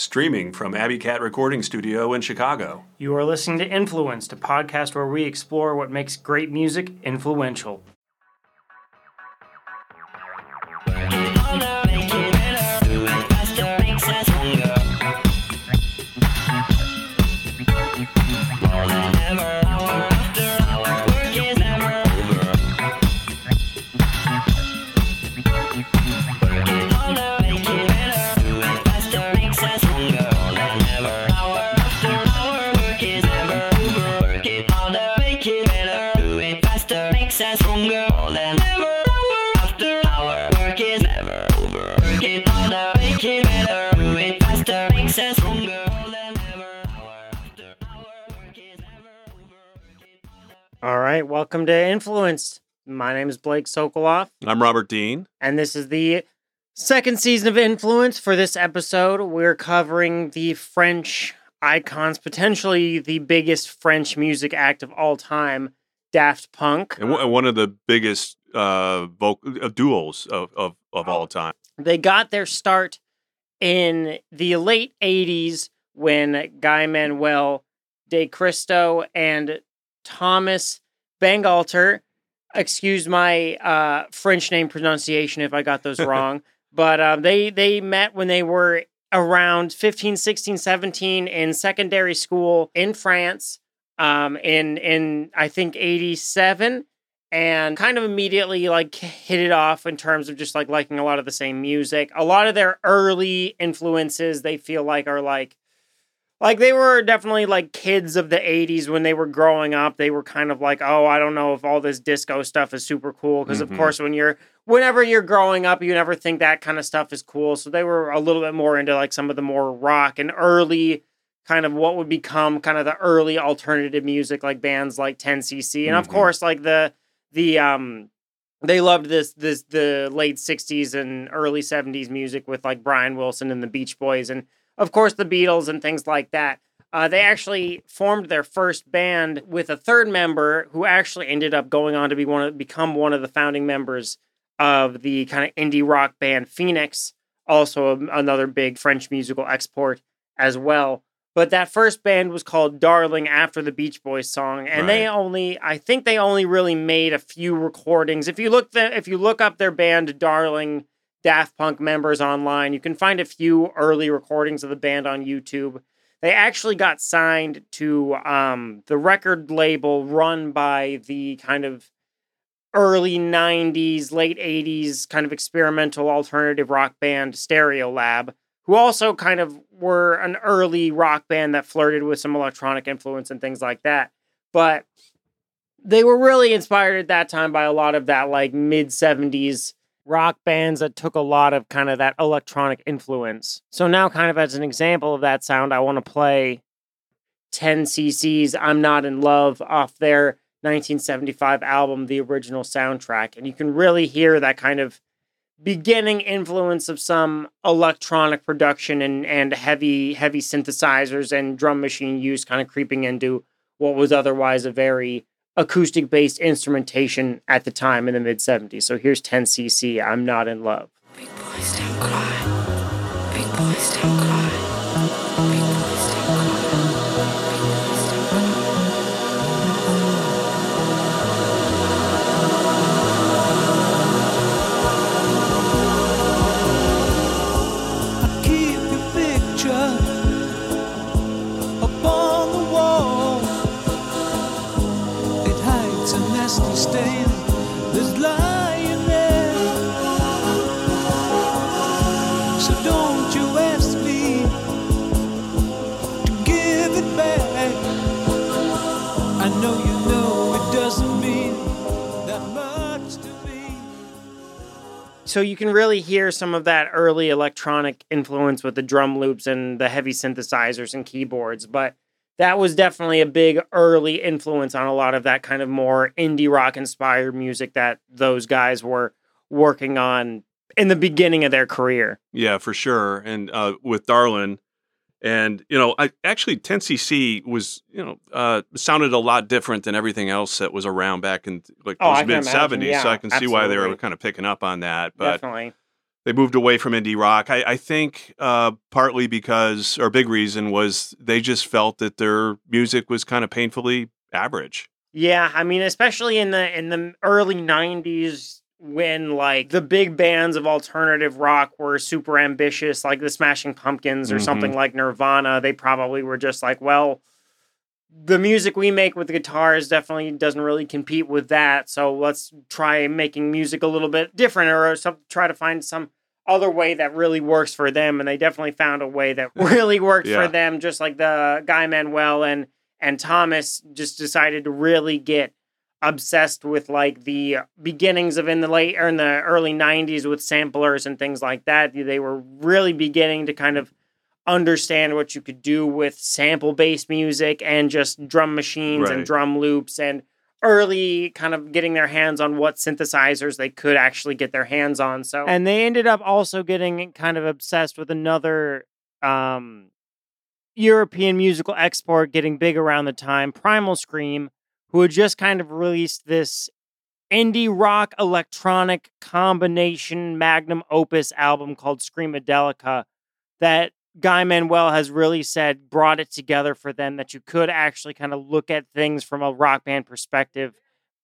Streaming from Abbey Cat Recording Studio in Chicago. You are listening to Influenced, a podcast where we explore what makes great music influential. All right, welcome to Influenced. My name is Blake Sokoloff, I'm Robert Dean. and this is the second season of Influence. For this episode, we're covering the French icons, potentially the biggest French music act of all time, Daft Punk. And one one of the biggest uh, vocal, uh, duels of, of, of all time. They got their start in the late 80s when Guy Manuel de Cristo and Thomas Bangalter, excuse my uh, French name pronunciation if I got those wrong, but um, they, they met when they were around 15, 16, 17 in secondary school in France um, in, in, I think, 87 and kind of immediately like hit it off in terms of just like liking a lot of the same music. A lot of their early influences they feel like are like like they were definitely like kids of the 80s when they were growing up. They were kind of like, "Oh, I don't know if all this disco stuff is super cool because Mhm. of course when you're whenever you're growing up, you never think that kind of stuff is cool." So they were a little bit more into like some of the more rock and early kind of what would become kind of the early alternative music like bands like 10cc and of Mhm. course like the the um they loved this this the late 60s and early 70s music with like Brian Wilson and the Beach Boys and of course the Beatles and things like that. Uh, they actually formed their first band with a third member who actually ended up going on to be one of become one of the founding members of the kind of indie rock band Phoenix, also a- another big French musical export as well. But that first band was called Darling after the Beach Boys song, and they only I think they only really made a few recordings. If you look the, if you look up their band Darling Daft Punk members online, you can find a few early recordings of the band on YouTube. They actually got signed to um, the record label run by the kind of early 90s, late 80s kind of experimental alternative rock band Stereolab, who also kind of were an early rock band that flirted with some electronic influence and things like that. But they were really inspired at that time by a lot of that like mid 70s rock bands that took a lot of kind of that electronic influence. So now kind of as an example of that sound, I want to play 10cc's I'm Not in Love off their 1975 album The Original Soundtrack and you can really hear that kind of beginning influence of some electronic production and and heavy heavy synthesizers and drum machine use kind of creeping into what was otherwise a very acoustic based instrumentation at the time in the mid 70s. So here's 10cc I'm not in love. Big boys don't cry. Big boys don't cry. So you can really hear some of that early electronic influence with the drum loops and the heavy synthesizers and keyboards, but that was definitely a big early influence on a lot of that kind of more indie rock inspired music that those guys were working on in the beginning of their career. Yeah, for sure. And uh, with Darlin, and you know, I actually 10cc was you know uh, sounded a lot different than everything else that was around back in like Oh, those mid 70s. Yeah, so I can see why they were kind of picking up on that. But definitely. they moved away from indie rock. I, I think uh, partly because, or big reason was they just felt that their music was kind of painfully average. Yeah, I mean, especially in the in the early '90s, when like the big bands of alternative rock were super ambitious, like the Smashing Pumpkins or Mhm. something like Nirvana, they probably were just like, well, the music we make with the guitars definitely doesn't really compete with that. So let's try making music a little bit different, or some, try to find some other way that really works for them. And they definitely found a way that really worked Yeah. for them, just like the guy Manuel and and Thomas just decided to really get obsessed with like the beginnings of in the late or in the early 90s with samplers and things like that they were really beginning to kind of understand what you could do with sample based music and just drum machines and drum loops and early kind of getting their hands on what synthesizers they could actually get their hands on so and they ended up also getting kind of obsessed with another um European musical export getting big around the time, Primal Scream, who had just kind of released this indie rock electronic combination magnum opus album called Screamadelica that Guy Manuel has really said brought it together for them that you could actually kind of look at things from a rock band perspective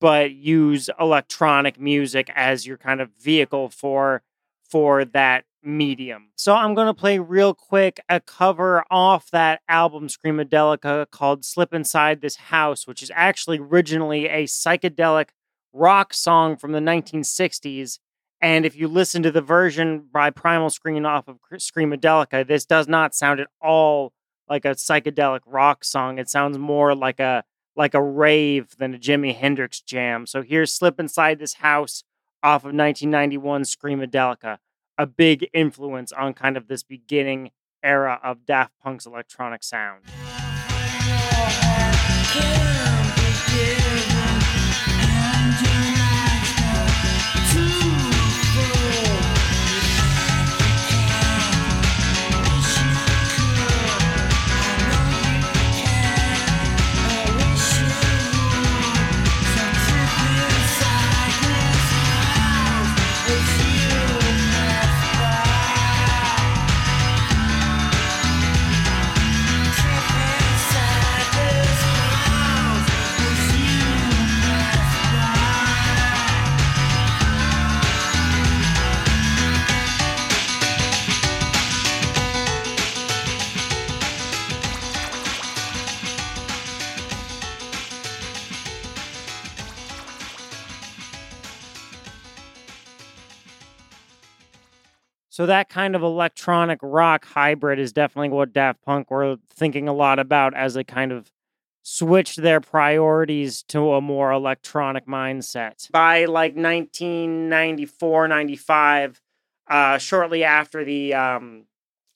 but use electronic music as your kind of vehicle for for that medium. So I'm going to play real quick a cover off that album Screamadelica called Slip Inside This House, which is actually originally a psychedelic rock song from the 1960s. And if you listen to the version by Primal Scream off of Screamadelica, this does not sound at all like a psychedelic rock song. It sounds more like a like a rave than a Jimi Hendrix jam. So here's Slip Inside This House off of 1991 Screamadelica, a big influence on kind of this beginning era of Daft Punk's electronic sound. So that kind of electronic rock hybrid is definitely what Daft Punk were thinking a lot about as they kind of switched their priorities to a more electronic mindset. By like 1994, 95, uh, shortly after the um,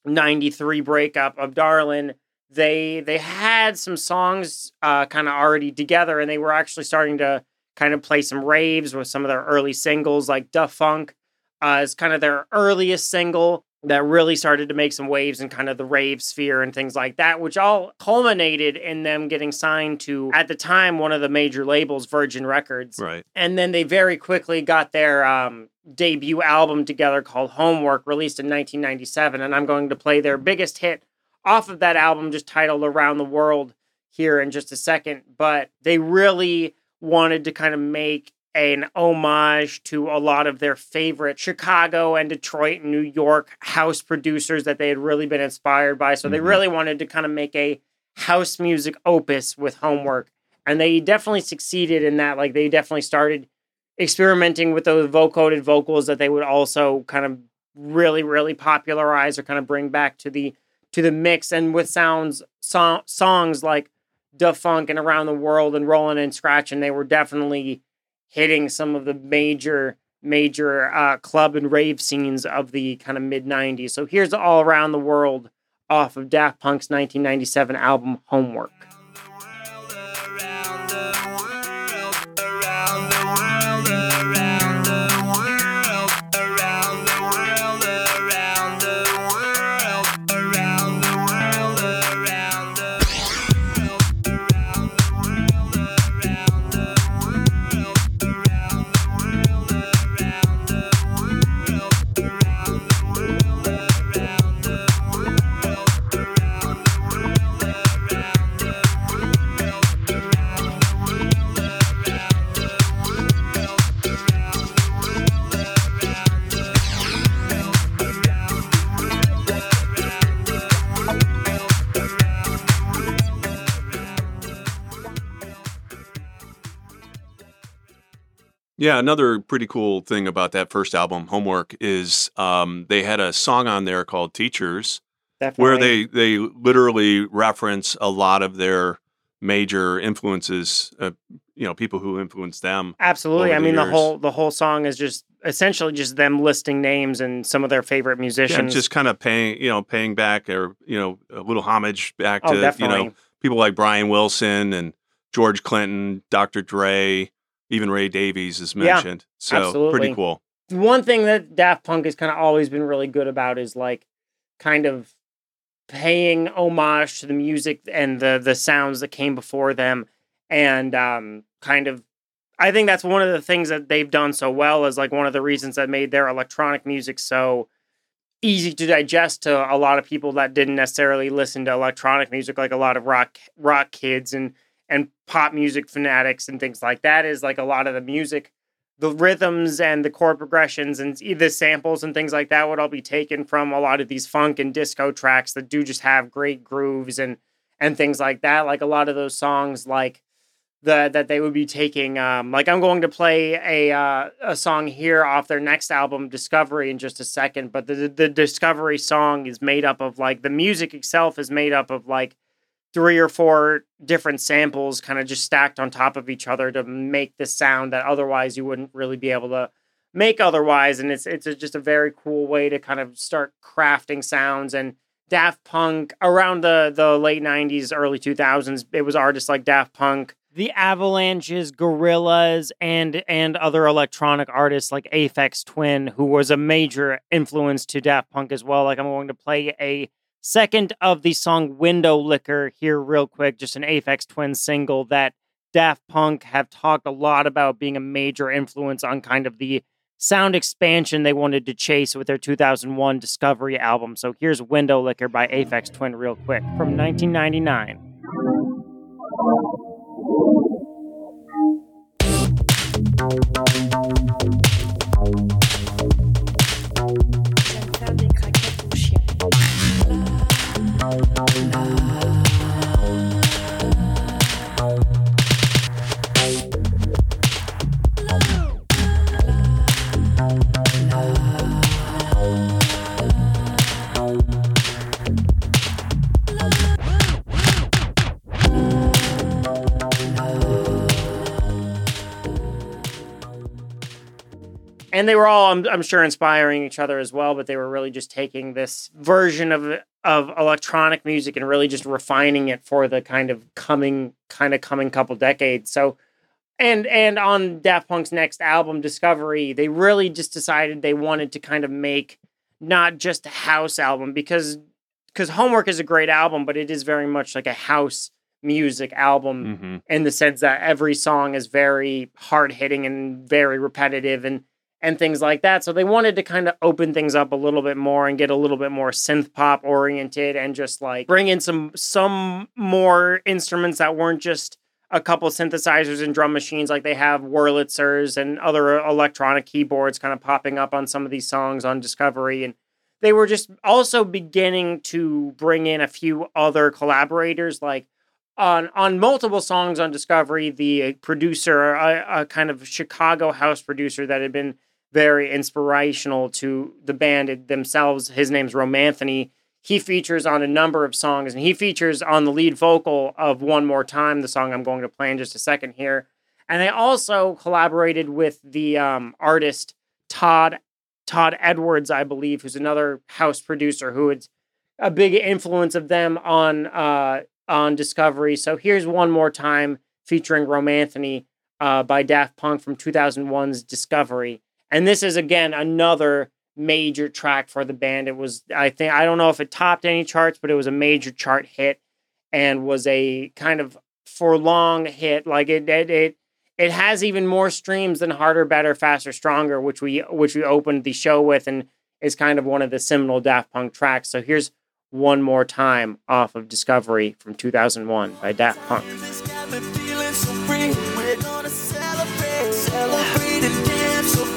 93 breakup of Darlin, they they had some songs uh, kind of already together and they were actually starting to kind of play some raves with some of their early singles like Da Funk uh, is kind of their earliest single that really started to make some waves in kind of the rave sphere and things like that, which all culminated in them getting signed to, at the time, one of the major labels, Virgin Records. Right. And then they very quickly got their um, debut album together called Homework, released in 1997. And I'm going to play their biggest hit off of that album, just titled Around the World, here in just a second. But they really wanted to kind of make an homage to a lot of their favorite Chicago and Detroit and New York house producers that they had really been inspired by. So they Mhm. really wanted to kind of make a house music opus with homework. And they definitely succeeded in that. Like they definitely started experimenting with those vocoded vocals that they would also kind of really, really popularize or kind of bring back to the to the mix and with sounds so- songs like Da Funk and Around the World and Rolling and Scratchin', they were definitely hitting some of the major major uh, club and rave scenes of the kind of mid 90s. So here's All Around the World off of Daft Punk's 1997 album Homework. Yeah, another pretty cool thing about that first album, Homework, is um, they had a song on there called Teachers, Definitely. where they they literally reference a lot of their major influences, uh, you know, people who influenced them. Absolutely. I the mean, the whole the whole song is just essentially just them listing names and some of their favorite Yeah, musicians. just kind of paying, you know, paying back or you know, a little homage back oh, to you know people like Brian Wilson and George Clinton, Dr. Dre, even Ray Davies is Yeah, mentioned. so absolutely. pretty cool. one thing that Daft Punk has kind of always been really good about is like kind of paying homage to the music and the the sounds that came before them and um kind of I think that's one of the things that they've done so well is like one of the reasons that made their electronic music so easy to digest to a lot of people that didn't necessarily listen to electronic music like a lot of rock rock kids and and pop music fanatics and things like that is like a lot of the music the rhythms and the chord progressions and the samples and things like that would all be taken from a lot of these funk and disco tracks that do just have great grooves and and things like that. Like a lot of those songs, like the that they would be taking. Um, like I'm going to play a uh, a song here off their next album, Discovery, in just a second. But the the Discovery song is made up of like the music itself is made up of like three or four different samples kind of just stacked on top of each other to make the sound that otherwise you wouldn't really be able to make otherwise and it's it's a, just a very cool way to kind of start crafting sounds and Daft Punk around the the late 90s early 2000s it was artists like Daft Punk. The Avalanches Gorillaz and and other electronic artists like Aphex Twin who was a major influence to Daft Punk as well. Like I'm going to play a second of the song Windowlicker here, real quick. Just an Aphex Twin single that Daft Punk have talked a lot about being a major influence on kind of the sound expansion they wanted to chase with their 2001 Discovery album. So here's Windowlicker by Aphex Twin, real quick, from 1999. Now. And they were all I'm, I'm sure inspiring each other as well but they were really just taking this version of of electronic music and really just refining it for the kind of coming kind of coming couple decades. So and and on Daft Punk's next album Discovery they really just decided they wanted to kind of make not just a house album because because Homework is a great album but it is very much like a house music album hmm in the sense that every song is very hard hitting and very repetitive and and things like that. So they wanted to kind of open things up a little bit more and get a little bit more synth pop oriented and just like bring in some some more instruments that weren't just a couple synthesizers and drum machines like they have Wurlitzers and other electronic keyboards kind of popping up on some of these songs on Discovery and they were just also beginning to bring in a few other collaborators like on on multiple songs on Discovery, the producer, a, a kind of Chicago house producer that had been very inspirational to the band themselves. His name's Romanthony. He features on a number of songs, and he features on the lead vocal of "One More Time," the song I'm going to play in just a second here. And they also collaborated with the um, artist Todd Todd Edwards, I believe, who's another house producer who is a big influence of them on uh, on Discovery. So here's one more time featuring Romanthony uh, by Daft Punk from 2001's Discovery. And this is again another major track for the band. It was I think I don't know if it topped any charts, but it was a major chart hit and was a kind of for long hit. Like it it it, it has even more streams than Harder, Better, Faster, Stronger, which we which we opened the show with and is kind of one of the seminal Daft Punk tracks. So here's one more time off of Discovery from 2001 by Daft Punk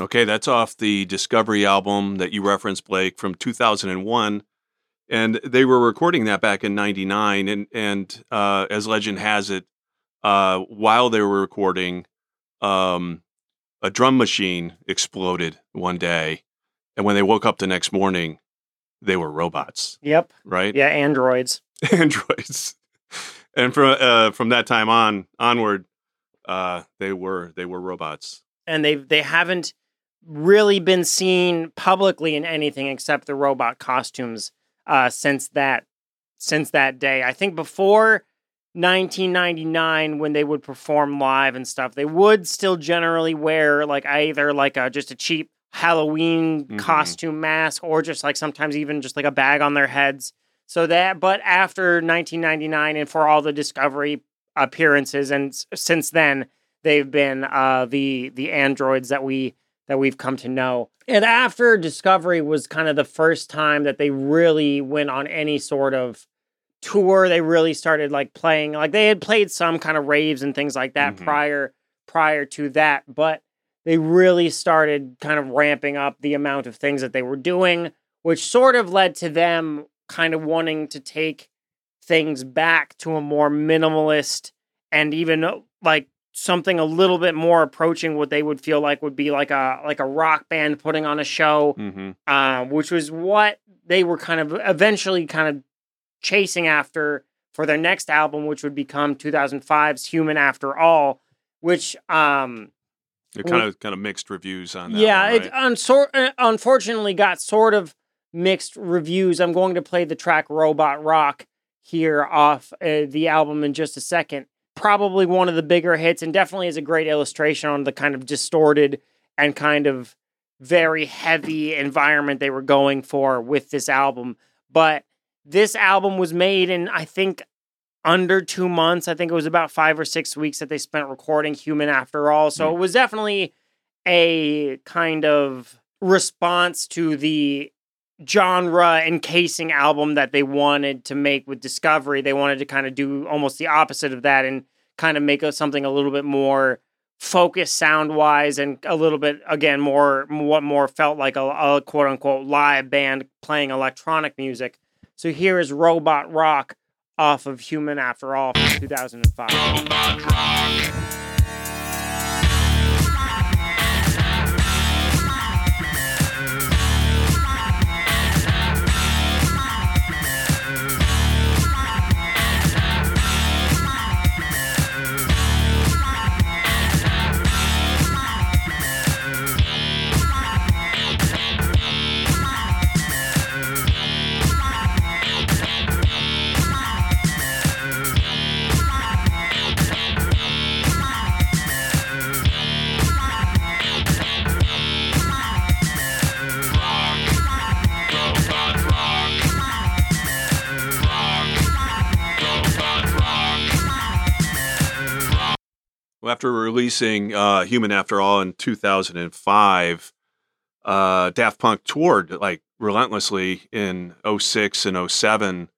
Okay, that's off the Discovery album that you referenced, Blake, from 2001. And they were recording that back in 99. And, and uh, as legend has it, uh, while they were recording, um, a drum machine exploded one day. And when they woke up the next morning, they were robots, Yep. right? Yeah, androids. Androids. And from uh, from that time on onward, uh, they were they were robots. and they they haven't really been seen publicly in anything except the robot costumes uh, since that since that day. I think before 1999, when they would perform live and stuff, they would still generally wear like either like a just a cheap Halloween Mhm. costume mask or just like sometimes even just like a bag on their heads. So that, but after 1999 and for all the Discovery appearances, and s- since then, they've been uh, the the androids that we that we've come to know. And after Discovery was kind of the first time that they really went on any sort of tour. They really started like playing like they had played some kind of raves and things like that Mhm. prior prior to that, but they really started kind of ramping up the amount of things that they were doing, which sort of led to them kind of wanting to take things back to a more minimalist and even uh, like something a little bit more approaching what they would feel like would be like a like a rock band putting on a show Mm-hmm. uh, which was what they were kind of eventually kind of chasing after for their next album which would become 2005's human after all which um It kind of kind of mixed reviews on that. yeah, one, it right? unsor- uh, unfortunately got sort of mixed reviews. I'm going to play the track Robot Rock here off uh, the album in just a second. Probably one of the bigger hits, and definitely is a great illustration on the kind of distorted and kind of very heavy environment they were going for with this album. But this album was made in, I think, under two months. I think it was about five or six weeks that they spent recording Human After All. So Mm. it was definitely a kind of response to the genre encasing album that they wanted to make with Discovery. They wanted to kind of do almost the opposite of that and kind of make something a little bit more focused sound wise and a little bit again more what more felt like a, a quote unquote live band playing electronic music. So here is Robot Rock off of Human After All from 2005. After releasing uh, Human After All in 2005, uh, Daft Punk toured like relentlessly in 06 and 07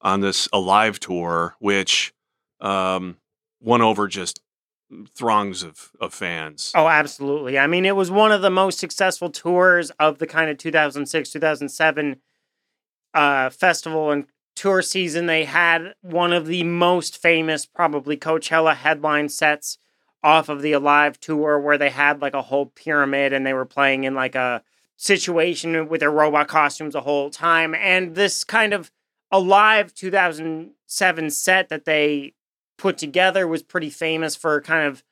on this Alive tour, which um, won over just throngs of, of fans. Oh, absolutely. I mean, it was one of the most successful tours of the kind of 2006, 2007 uh, festival and tour season. They had one of the most famous, probably Coachella headline sets off of the Alive tour, where they had like a whole pyramid and they were playing in like a situation with their robot costumes the whole time. And this kind of Alive 2007 set that they put together was pretty famous for kind of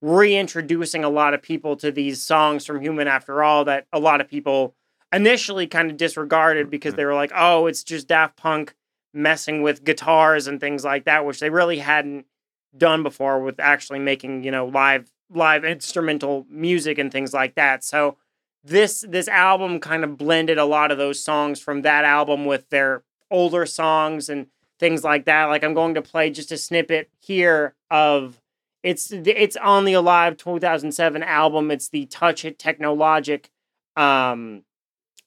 reintroducing a lot of people to these songs from Human After All that a lot of people initially kind of disregarded because mm-hmm. they were like, oh, it's just Daft Punk messing with guitars and things like that, which they really hadn't done before with actually making, you know, live live instrumental music and things like that. So this this album kind of blended a lot of those songs from that album with their older songs and things like that. Like I'm going to play just a snippet here of it's it's on the Alive 2007 album. It's the Touch It Technologic um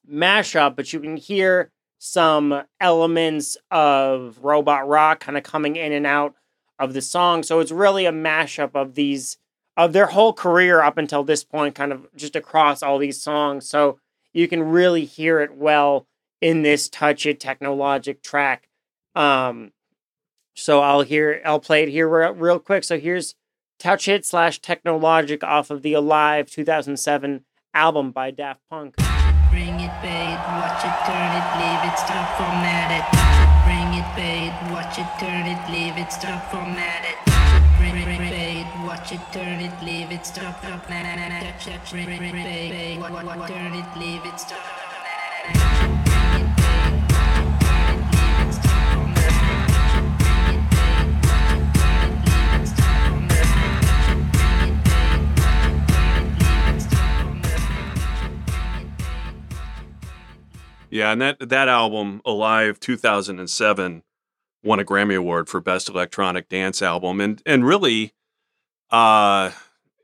mashup, but you can hear some elements of robot rock kind of coming in and out of the song. So it's really a mashup of these of their whole career up until this point, kind of just across all these songs. So you can really hear it well in this Touch It Technologic track. Um, so I'll hear, I'll play it here real, quick. So here's Touch It slash Technologic off of the Alive 2007 album by Daft Punk. Bring it, babe, watch it, turn it, leave it, stop, format it. It, watch it, turn it, leave it, stop, format it. Watch it, turn it, leave it, stop, stop, na na na na. Wa- wa- wa- turn it, leave it, stop. Yeah, and that that album, Alive 2007, won a Grammy Award for Best Electronic Dance Album, and and really, uh,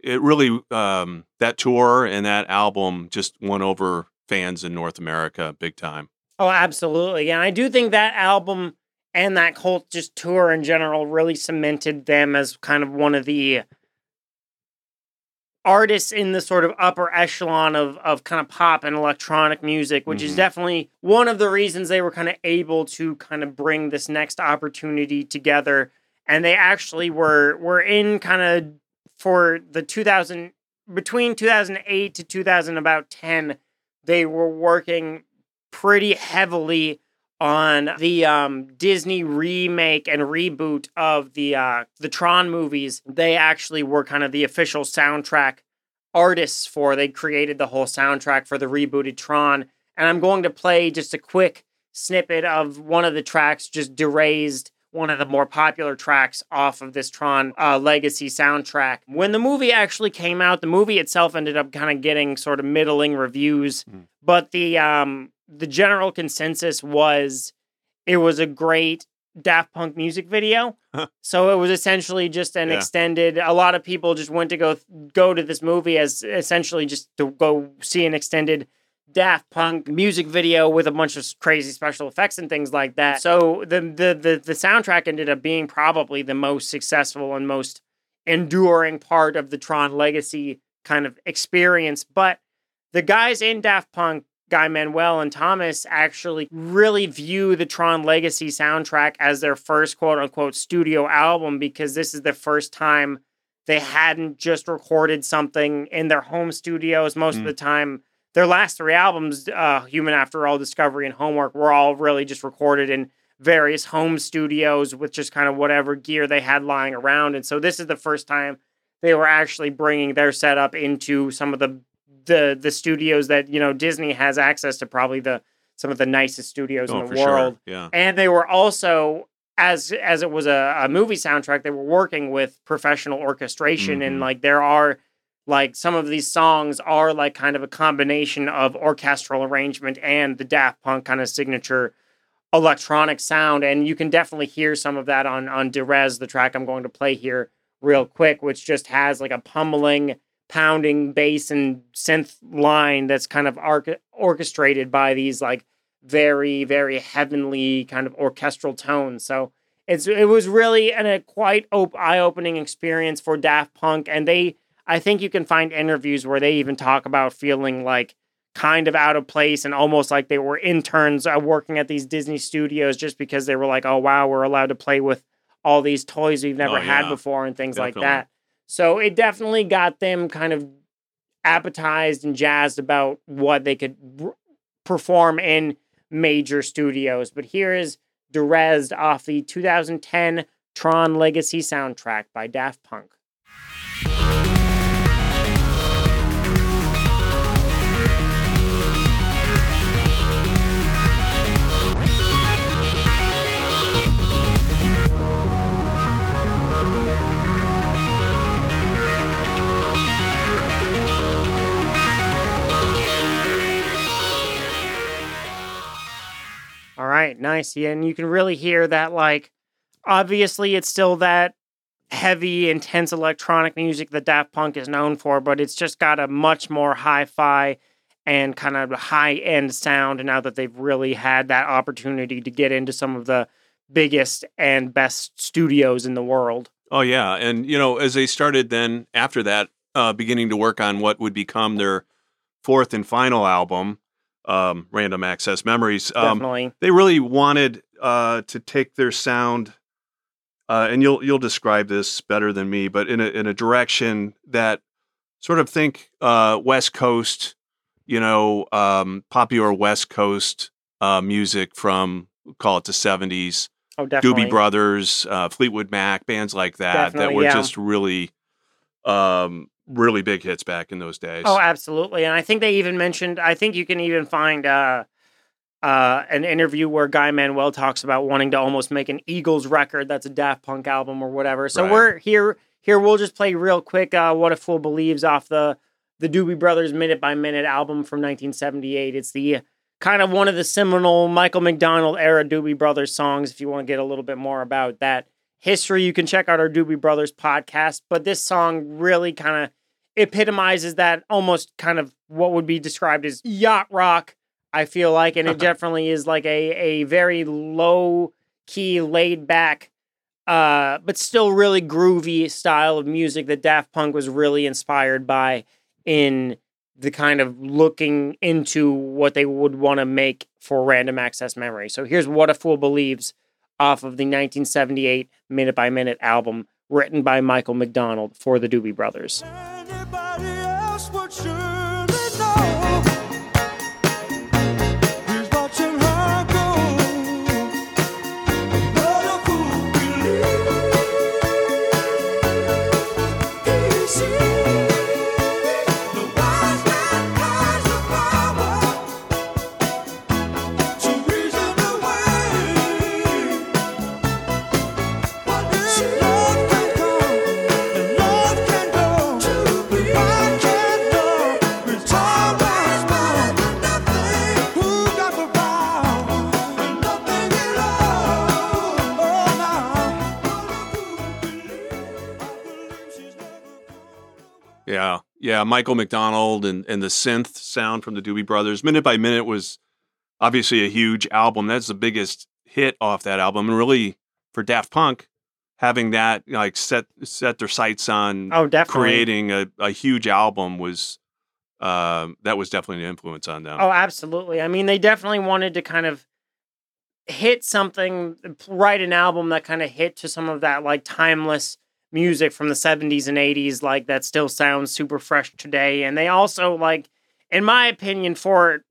it really um, that tour and that album just won over fans in North America big time. Oh, absolutely. And I do think that album and that cult just tour in general really cemented them as kind of one of the artists in the sort of upper echelon of of kind of pop and electronic music, which is Mhm. definitely one of the reasons they were kind of able to kind of bring this next opportunity together. And they actually were were in kind of for the 2000 between 2008 to 2000 about 10 they were working pretty heavily on the um, Disney remake and reboot of the uh, the Tron movies. They actually were kind of the official soundtrack artists for. They created the whole soundtrack for the rebooted Tron. And I'm going to play just a quick snippet of one of the tracks, just Derezzed one of the more popular tracks off of this Tron uh, Legacy soundtrack. When the movie actually came out, the movie itself ended up kind of getting sort of middling reviews, Mm. but the um, the general consensus was it was a great Daft Punk music video. so it was essentially just an Yeah. extended. A lot of people just went to go go to this movie as essentially just to go see an extended Daft Punk music video with a bunch of crazy special effects and things like that. So the the the, the soundtrack ended up being probably the most successful and most enduring part of the Tron Legacy kind of experience. But the guys in Daft Punk, Guy Manuel and Thomas, actually really view the Tron Legacy soundtrack as their first quote unquote studio album because this is the first time they hadn't just recorded something in their home studios. Most of Mm. the time, their last three albums, uh, Human After All, Discovery, and Homework, were all really just recorded in various home studios with just kind of whatever gear they had lying around. And so this is the first time they were actually bringing their setup into some of the the the studios that you know Disney has access to, probably the some of the nicest studios Oh, in the world sure. Yeah. and they were also as as it was a, a movie soundtrack they were working with professional orchestration and Mhm. like there are like some of these songs are like kind of a combination of orchestral arrangement and the daft punk kind of signature electronic sound and you can definitely hear some of that on on Derez the track i'm going to play here real quick which just has like a pummeling pounding bass and synth line that's kind of arch- orchestrated by these like very very heavenly kind of orchestral tones. So it's it was really an, a quite op- eye-opening experience for daft punk and they i think you can find interviews where they even talk about feeling like kind of out of place and almost like they were interns uh, working at these disney studios just because they were like oh wow we're allowed to play with all these toys we've never Oh, had before and things like that so it definitely got them kind of appetized and jazzed about what they could perform in major studios. But here is Derez off the 2010 Tron Legacy soundtrack by Daft Punk. Right, nice. Yeah, and you can really hear that like obviously it's still that heavy, intense electronic music that Daft Punk is known for, but it's just got a much more hi-fi and kind of high-end sound now that they've really had that opportunity to get into some of the biggest and best studios in the world. Oh yeah, and you know, as they started then after that, uh, beginning to work on what would become their fourth and final album, um, Random Access Memories. Um, Definitely. they really wanted uh, to take their sound, uh, and you'll you'll describe this better than me, but in a in a direction that sort of think uh, West Coast, you know, um, popular West Coast uh, music from call it the seventies. Oh, definitely. Doobie Brothers, uh, Fleetwood Mac, bands like that that were yeah. just really, um, really big hits back in those days. Oh, absolutely. And I think they even mentioned, I think you can even find uh, uh, an interview where Guy Manuel talks about wanting to almost make an Eagles record that's a Daft Punk album or whatever. So Right. we're here, here we'll just play real quick uh, What a Fool Believes off the, the Doobie Brothers Minute by Minute album from 1978. It's the kind of one of the seminal Michael McDonald era Doobie Brothers songs. If you want to get a little bit more about that history, you can check out our Doobie Brothers podcast. But this song really kind of epitomizes that almost kind of what would be described as yacht rock. I feel like, and it definitely is like a a very low key, laid back, uh, but still really groovy style of music that Daft Punk was really inspired by in the kind of looking into what they would want to make for random access memory. So here's What a Fool Believes off of the 1978 Minute by Minute album written by Michael McDonald for the Doobie Brothers. Yeah. Michael McDonald and and the synth sound from the Doobie Brothers. Minute by Minute was obviously a huge album. That's the biggest hit off that album, and really for Daft Punk having that like set set their sights on Oh, definitely. creating a, a huge album was um, that was definitely an influence on them. Oh, absolutely. I mean, they definitely wanted to kind of hit something, write an album that kind of hit to some of that like timeless music from the 70s and 80s, like that still sounds super fresh today. And they also, like, in my opinion, for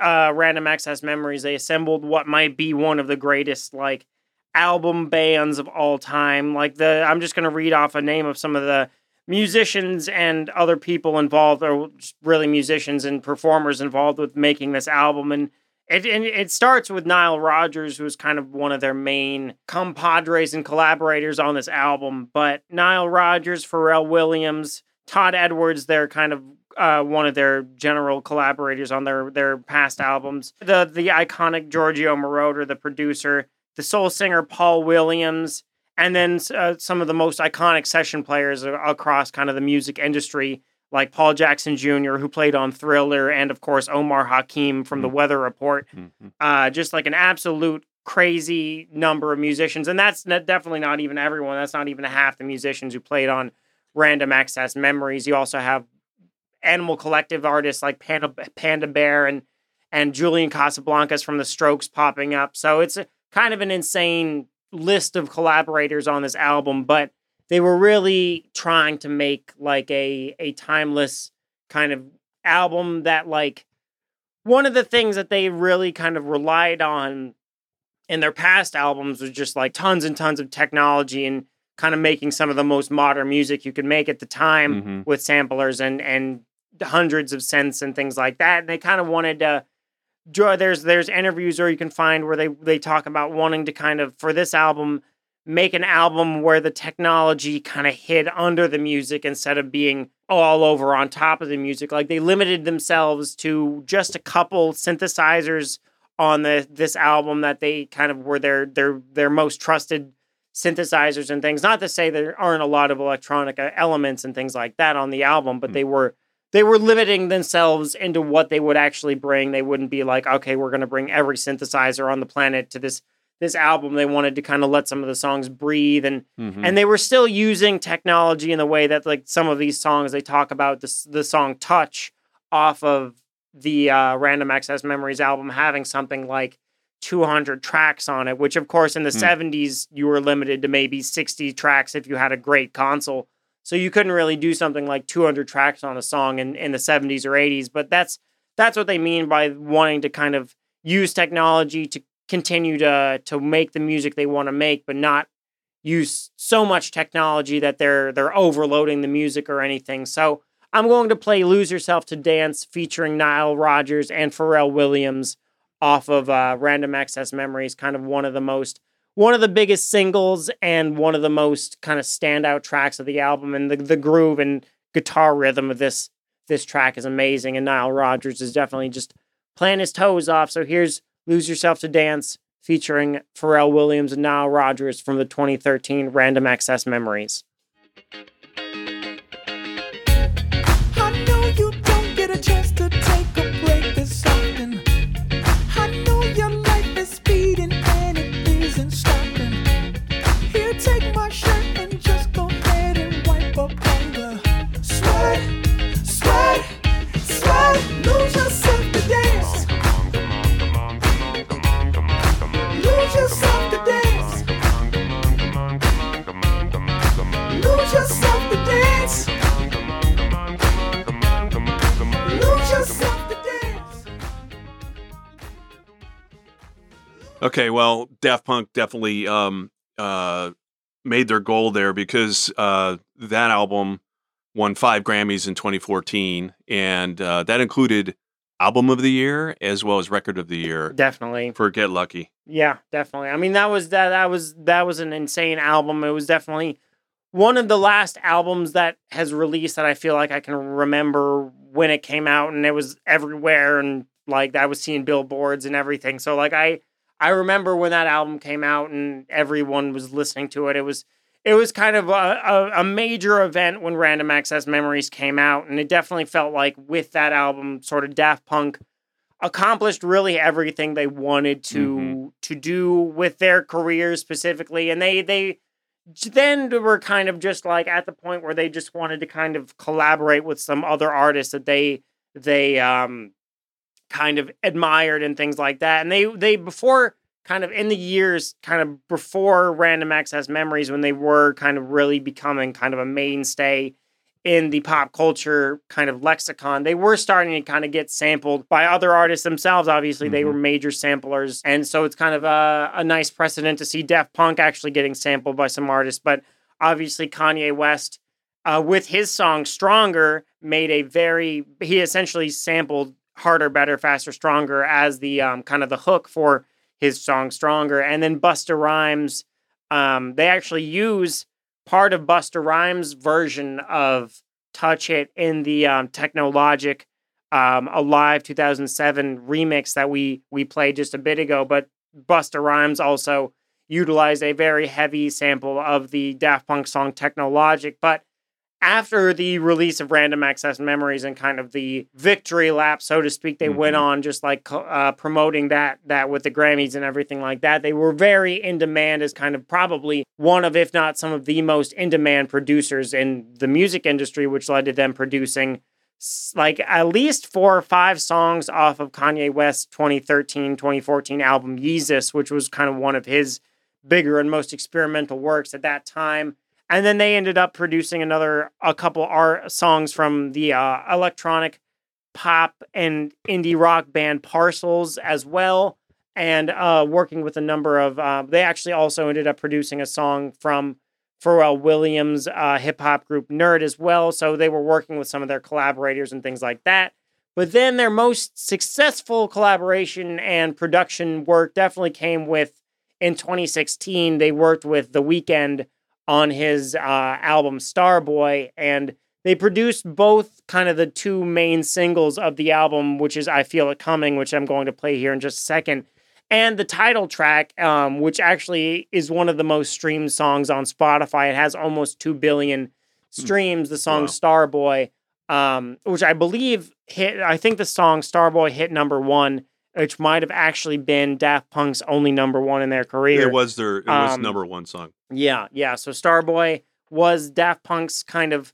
uh, Random Access Memories, they assembled what might be one of the greatest, like, album bands of all time. Like, the, I'm just going to read off a name of some of the musicians and other people involved, or really musicians and performers involved with making this album. And it, and it starts with Nile Rodgers, who's kind of one of their main compadres and collaborators on this album. But Nile Rodgers, Pharrell Williams, Todd Edwards, they're kind of uh, one of their general collaborators on their their past albums. The the iconic Giorgio Moroder, the producer, the soul singer Paul Williams, and then uh, some of the most iconic session players across kind of the music industry, like Paul Jackson Jr., who played on Thriller, and of course Omar Hakim from The Weather Report. Mhm. Uh, just like an absolute crazy number of musicians, and that's not, definitely not even everyone. That's not even half the musicians who played on Random Access Memories. You also have Animal Collective artists like Panda, Panda Bear and and Julian Casablancas from The Strokes popping up. So it's a, kind of an insane list of collaborators on this album, but they were really trying to make like a a timeless kind of album that like one of the things that they really kind of relied on in their past albums was just like tons and tons of technology and kind of making some of the most modern music you could make at the time Mhm. with samplers and and hundreds of synths and things like that. And they kind of wanted to draw there's there's interviews or you can find where they they talk about wanting to kind of for this album make an album where the technology kind of hid under the music instead of being all over on top of the music. Like they limited themselves to just a couple synthesizers on the this album that they kind of were their their their most trusted synthesizers and things. Not to say there aren't a lot of electronic uh, elements and things like that on the album, but Mm. they were they were limiting themselves into what they would actually bring. They wouldn't be like, okay, we're going to bring every synthesizer on the planet to this this album, they wanted to kind of let some of the songs breathe and Mhm. and they were still using technology in the way that like some of these songs they talk about this the song touch off of the uh, random access memories album having something like 200 tracks on it which of course in the Hmm. 70s you were limited to maybe 60 tracks if you had a great console so you couldn't really do something like 200 tracks on a song in, in the 70s or 80s but that's that's what they mean by wanting to kind of use technology to continue to to make the music they want to make but not use so much technology that they're they're overloading the music or anything. So I'm going to play "Lose Yourself to Dance" featuring Nile Rodgers and Pharrell Williams off of uh, Random Access Memories. Kind of one of the most one of the biggest singles and one of the most kind of standout tracks of the album. And the the groove and guitar rhythm of this this track is amazing. And Nile Rodgers is definitely just playing his toes off. So here's "Lose Yourself to Dance." featuring Pharrell Williams and Nile Rodgers from the 2013 Random Access Memories. Okay, well, Daft Punk definitely um, uh, made their goal there because uh, that album won five Grammys in 2014, and uh, that included Album of the Year as well as Record of the Year Definitely. for Get Lucky. Yeah, definitely. I mean that was that that was that was an insane album. It was definitely one of the last albums that has released that I feel like I can remember when it came out and it was everywhere and like I was seeing billboards and everything. So like I I remember when that album came out and everyone was listening to it. It was it was kind of a, a, a major event when Random Access Memories came out, and it definitely felt like with that album, sort of Daft Punk accomplished really everything they wanted to Mhm. to do with their careers specifically, and they they then were kind of just like at the point where they just wanted to kind of collaborate with some other artists that they they um kind of admired and things like that, and they they before kind of in the years kind of before random access memories when they were kind of really becoming kind of a mainstay in the pop culture kind of lexicon they were starting to kind of get sampled by other artists themselves obviously they Mhm. were major samplers and so it's kind of a, a nice precedent to see Daft Punk actually getting sampled by some artists but obviously Kanye West uh, with his song Stronger made a very he essentially sampled harder better faster stronger as the um, kind of the hook for his song Stronger. And then Busta Rhymes, um, they actually use part of Busta Rhymes' version of Touch It in the um, Technologic um, Alive 2007 remix that we we played just a bit ago. But Busta Rhymes also utilized a very heavy sample of the Daft Punk song Technologic. But after the release of Random Access Memories and kind of the victory lap, so to speak, they went Mhm. on just like uh, promoting that that with the Grammys and everything like that. They were very in demand as kind of probably one of, if not some of the most in demand producers in the music industry, which led to them producing like at least four or five songs off of Kanye West's 2013 2014 album Yeezus, which was kind of one of his bigger and most experimental works at that time and then they ended up producing another a couple art songs from the uh, electronic pop and indie rock band Parcels as well, and uh, working with a number of. Uh, they actually also ended up producing a song from Pharrell Williams' uh, hip hop group Nerd as well. So they were working with some of their collaborators and things like that. But then their most successful collaboration and production work definitely came with in 2016. They worked with The Weeknd on his uh, album Starboy, and they produced both kind of the two main singles of the album, which is I Feel It Coming, which I'm going to play here in just a second, and the title track, um, which actually is one of the most streamed songs on Spotify. It has almost 2 billion streams, the song Wow. Starboy, um, which I believe hit, I think the song Starboy hit number one which might have actually been Daft Punk's only number one in their career. It was their it was Um, number one song. Yeah, yeah. So Starboy was Daft Punk's kind of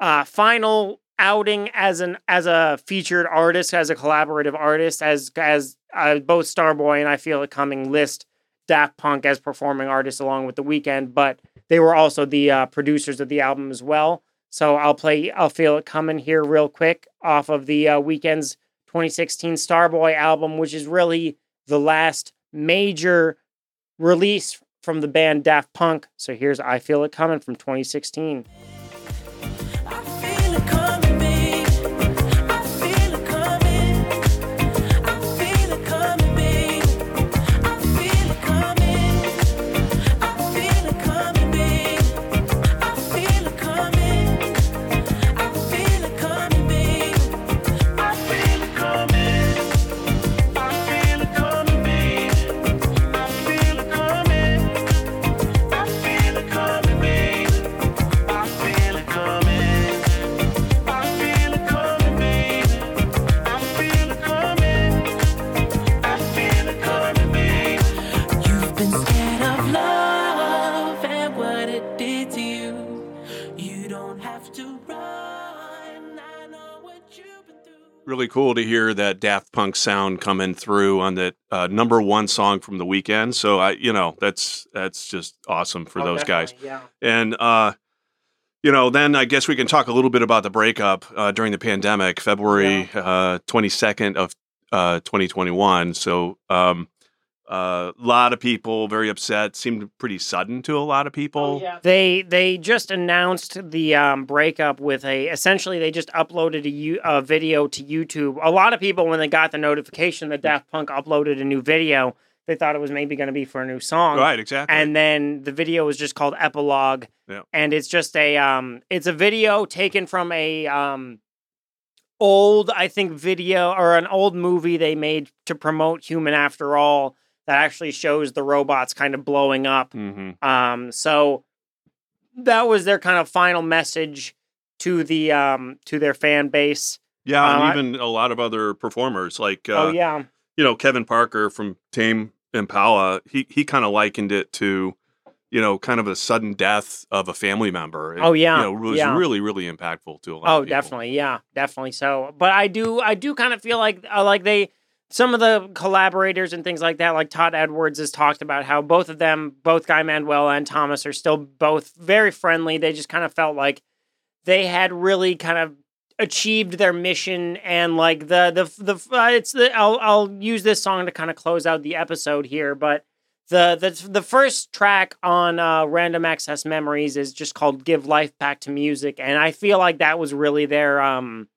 uh, final outing as an as a featured artist, as a collaborative artist, as as uh, both Starboy and I feel it coming list Daft Punk as performing artists along with the Weeknd, but they were also the uh, producers of the album as well. So I'll play I'll feel it coming here real quick off of the uh, Weeknd's 2016 Starboy album, which is really the last major release from the band Daft Punk. So here's I Feel It Coming from 2016. Cool to hear that Daft Punk sound coming through on that uh, number one song from the Weeknd. So I, you know, that's that's just awesome for Oh, those guys. Yeah. And uh, you know, then I guess we can talk a little bit about the breakup uh, during the pandemic, February twenty second of uh, twenty twenty one. So um, a lot of people very upset. Seemed pretty sudden to a lot of people. They they just announced the um, breakup with a essentially they just uploaded a, video to YouTube. A lot of people when they got the notification that Daft Punk uploaded a new video, they thought it was maybe going to be for a new song. Right, exactly. And then the video was just called Epilogue. Yeah. And it's just a um it's a video taken from a um old I think video or an old movie they made to promote Human After All that actually shows the robots kind of blowing up. hmm Um, so that was their kind of final message to the um to their fan base. Yeah, Um, and even a lot of other performers like uh, oh yeah, you know Kevin Parker from Tame Impala. He he kind of likened it to you know kind of a sudden death of a family member. It, Oh, yeah, you know, it was yeah. really really impactful to a lot. oh of people. definitely, yeah, definitely. So, but I do I do kind of feel like uh, like they some of the collaborators and things like that, like Todd Edwards has talked about how both of them, both Guy Manuel and Thomas, are still both very friendly. They just kind of felt like they had really kind of achieved their mission and like the the the uh, it's the I'll I'll use this song to kind of close out the episode here, but the the the first track on uh, Random Access Memories is just called "Give Life Back to Music," and I feel like that was really their um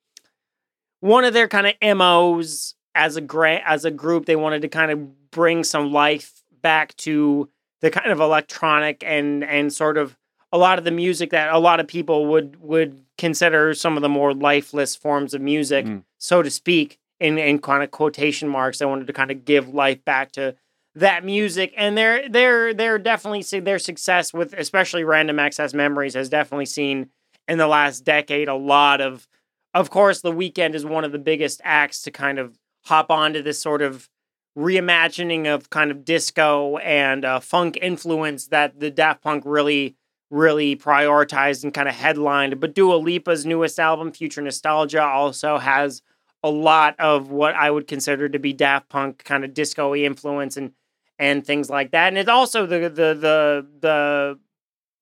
one of their kind of MOs as a gra- as a group. They wanted to kind of bring some life back to the kind of electronic and and sort of a lot of the music that a lot of people would would consider some of the more lifeless forms of music, Mm. so to speak, in in kind of quotation marks. They wanted to kind of give life back to that music, and they're they're they're definitely see their success with especially Random Access Memories has definitely seen in the last decade a lot of. Of course, the Weeknd is one of the biggest acts to kind of hop onto this sort of reimagining of kind of disco and uh, funk influence that the Daft Punk really, really prioritized and kind of headlined. But Dua Lipa's newest album, Future Nostalgia, also has a lot of what I would consider to be Daft Punk kind of disco influence and and things like that. And it's also the the the the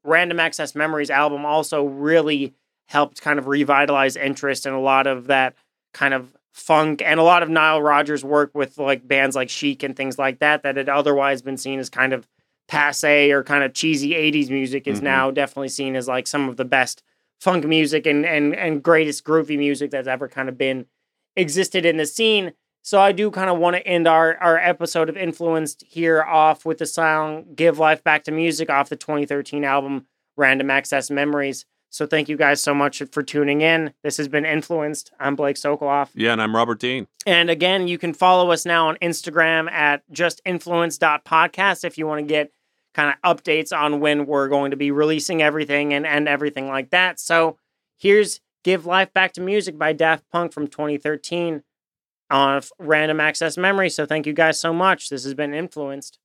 Random Access Memories album also really helped kind of revitalize interest in a lot of that kind of funk and a lot of Nile Rodgers work with like bands like Chic and things like that that had otherwise been seen as kind of passe or kind of cheesy 80s music is Mhm. now definitely seen as like some of the best funk music and and and greatest groovy music that's ever kind of been existed in the scene. So I do kind of want to end our our episode of Influenced here off with the song Give Life Back to Music off the 2013 album Random Access Memories. So thank you guys so much for tuning in. This has been Influenced. I'm Blake Sokoloff. Yeah, and I'm Robert Dean. And again, you can follow us now on Instagram at justinfluence.podcast if you want to get kind of updates on when we're going to be releasing everything and, and everything like that. So here's Give Life Back to Music by Daft Punk from 2013. on random access memory. So thank you guys so much. This has been influenced.